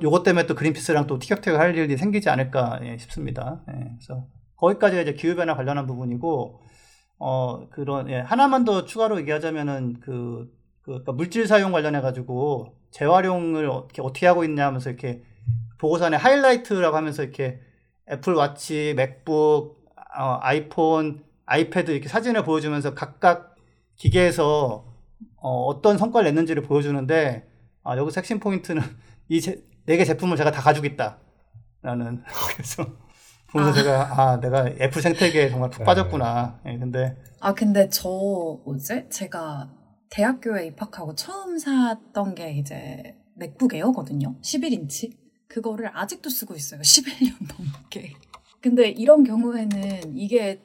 요것 때문에 또 그린피스랑 또 티격태격 할 일이 생기지 않을까 예, 싶습니다. 예, 그래서 거기까지가 이제 기후변화 관련한 부분이고 어 그런 예, 하나만 더 추가로 얘기하자면은 그, 그 그러니까 물질 사용 관련해 가지고 재활용을 어떻게 어떻게 하고 있냐 하면서 이렇게 보고서에 하이라이트라고 하면서 이렇게 애플 워치, 맥북, 어, 아이폰, 아이패드 이렇게 사진을 보여주면서 각각 기계에서 어, 떤 성과를 냈는지를 보여주는데 아, 여기서 핵심 포인트는 이 네 개 제품을 제가 다 가지고 있다라는 그래서 보면서 아. 제가 아 내가 애플 생태계에 정말 푹 네. 빠졌구나. 예, 근데 아 근데 저 뭐지? 제가 대학교에 입학하고 처음 샀던 게 이제 맥북 에어거든요. 11인치. 그거를 아직도 쓰고 있어요. 11년 넘게. 근데 이런 경우에는 이게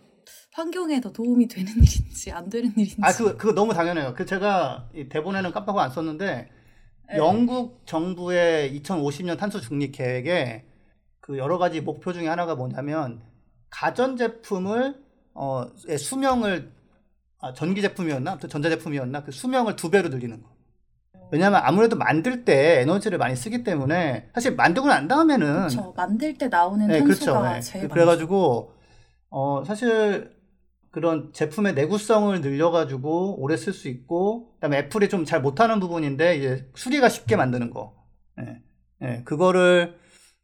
환경에 더 도움이 되는 일인지 안 되는 일인지. 아 그 그거 너무 당연해요. 그 제가 이 대본에는 깜빡하고 안 썼는데 네. 영국 정부의 2050년 탄소 중립 계획에 그 여러 가지 목표 중에 하나가 뭐냐면 가전 제품을 어의 수명을 아, 전기 제품이었나 전자 제품이었나 그 수명을 두 배로 늘리는 거. 왜냐하면 아무래도 만들 때 에너지를 많이 쓰기 때문에 사실 만들고 난 다음에는 그렇죠. 만들 때 나오는 네, 탄소가 그렇죠. 네. 제일. 그래가지고 어 사실 그런 제품의 내구성을 늘려가지고 오래 쓸 수 있고 그다음에 애플이 좀 잘 못하는 부분인데 이제 수리가 쉽게 만드는 거. 예, 예, 그거를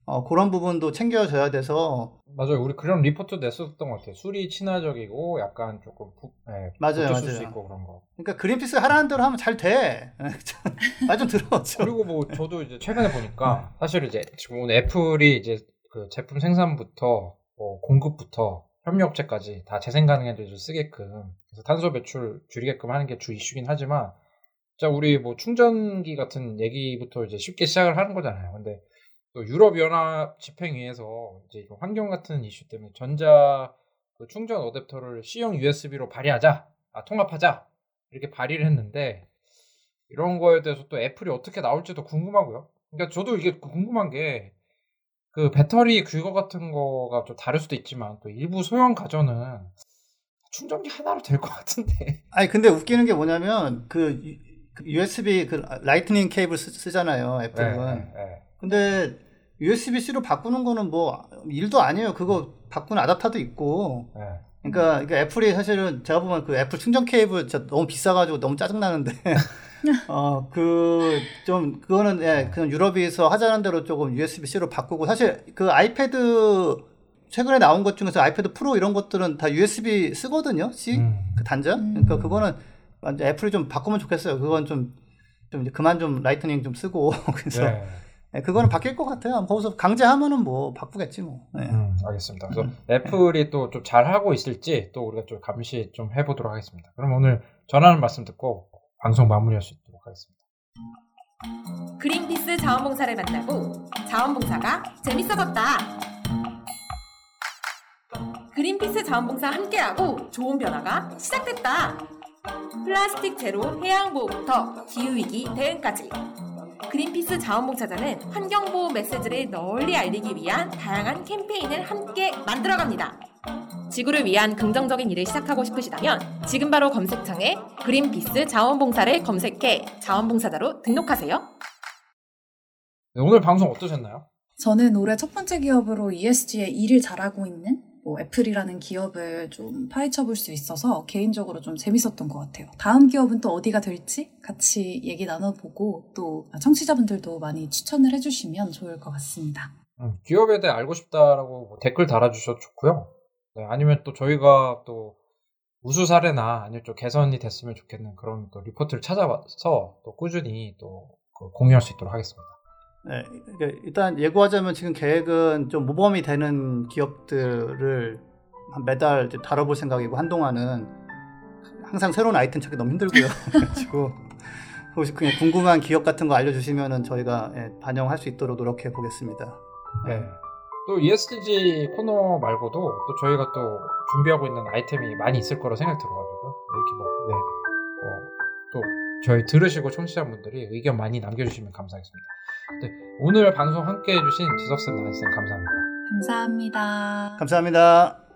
어, 그런 부분도 챙겨줘야 돼서 맞아요. 우리 그런 리포트 냈었던 것 같아요. 술이 친화적이고 약간 조금 부, 예, 맞아요, 버텨줄 수 맞아요. 있고 그런 거. 그러니까 그린피스 하라는 대로 하면 잘 돼. 말 좀 들어. 좀. 그리고 뭐 저도 이제 최근에 보니까 사실 이제 지금 오늘 애플이 이제 그 제품 생산부터 뭐 공급부터 협력업체까지 다 재생 가능해도 쓰게끔 그래서 탄소 배출 줄이게끔 하는 게 주 이슈긴 하지만 자 우리 뭐 충전기 같은 얘기부터 이제 쉽게 시작을 하는 거잖아요. 근데 또 유럽 연합 집행위에서 이제 환경 같은 이슈 때문에 전자 그 충전 어댑터를 C형 USB로 발의하자, 아, 통합하자 이렇게 발의를 했는데 이런 거에 대해서 또 애플이 어떻게 나올지도 궁금하고요. 그러니까 저도 이게 궁금한 게 그 배터리 규거 같은 거가 좀 다를 수도 있지만 또 일부 소형 가전은 충전기 하나로 될 것 같은데. 아니 근데 웃기는 게 뭐냐면 그 유- 그 USB 그 Lightning 케이블 쓰, 잖아요 애플은. 네, 네. 근데 USB-C로 바꾸는 거는 뭐 일도 아니에요. 그거 바꾸는 아답터도 있고. 네. 그러니까, 그러니까 애플이 사실은 제가 보면 그 애플 충전 케이블 너무 비싸가지고 너무 짜증나는데. 어, 그, 좀, 그거는, 예, 그냥 유럽에서 하자는 대로 조금 USB-C로 바꾸고, 사실 그 아이패드, 최근에 나온 것 중에서 아이패드 프로 이런 것들은 다 USB 쓰거든요, C? 음. 그 단자? 그러니까 그거는 완전 애플이 좀 바꾸면 좋겠어요. 그건 좀, 좀 이제 그만 좀 Lightning 좀 쓰고, 그래서. 네. 예, 그거는 바뀔 것 같아요. 거기서 강제하면은 뭐 바꾸겠지 뭐. 예. 음, 알겠습니다. 그래서 애플이 또 좀 잘하고 있을지 또 우리가 좀 감시 좀 해보도록 하겠습니다. 그럼 오늘 전하는 말씀 듣고 방송 마무리할 수 있도록 하겠습니다. 그린피스 자원봉사를 만나고 자원봉사가 재밌어졌다. 그린피스 자원봉사 함께하고 좋은 변화가 시작됐다. 플라스틱 제로 해양보호부터 기후위기 대응까지. 그린피스 자원봉사자는 환경보호 메시지를 널리 알리기 위한 다양한 캠페인을 함께 만들어갑니다. 지구를 위한 긍정적인 일을 시작하고 싶으시다면 지금 바로 검색창에 그린피스 자원봉사를 검색해 자원봉사자로 등록하세요. 네, 오늘 방송 어떠셨나요? 저는 올해 첫 번째 기업으로 ESG에 일을 잘하고 있는 뭐 애플이라는 기업을 좀 파헤쳐 볼 수 있어서 개인적으로 좀 재밌었던 것 같아요. 다음 기업은 또 어디가 될지 같이 얘기 나눠보고 또 청취자분들도 많이 추천을 해주시면 좋을 것 같습니다. 음, 기업에 대해 알고 싶다라고 뭐 댓글 달아주셔도 좋고요. 네, 아니면 또 저희가 또 우수 사례나 아니면 좀 개선이 됐으면 좋겠는 그런 또 리포트를 찾아봐서 또 꾸준히 또그 공유할 수 있도록 하겠습니다. 네, 일단 예고하자면 지금 계획은 좀 모범이 되는 기업들을 한 매달 다뤄볼 생각이고 한동안은 항상 새로운 아이템 찾기 너무 힘들고요. 그래가지고 혹시 그냥 궁금한 기업 같은 거 알려주시면은 저희가 예, 반영할 수 있도록 노력해 보겠습니다. 네. 또 ESG 코너 말고도 또 저희가 또 준비하고 있는 아이템이 많이 있을 거라 생각이 들어가지고요. 이렇게 뭐, 네. 어, 또 저희 들으시고 청취자분들이 의견 많이 남겨주시면 감사하겠습니다. 네. 오늘 방송 함께 해주신 지석쌤, 나은쌤 감사합니다. 감사합니다. 감사합니다.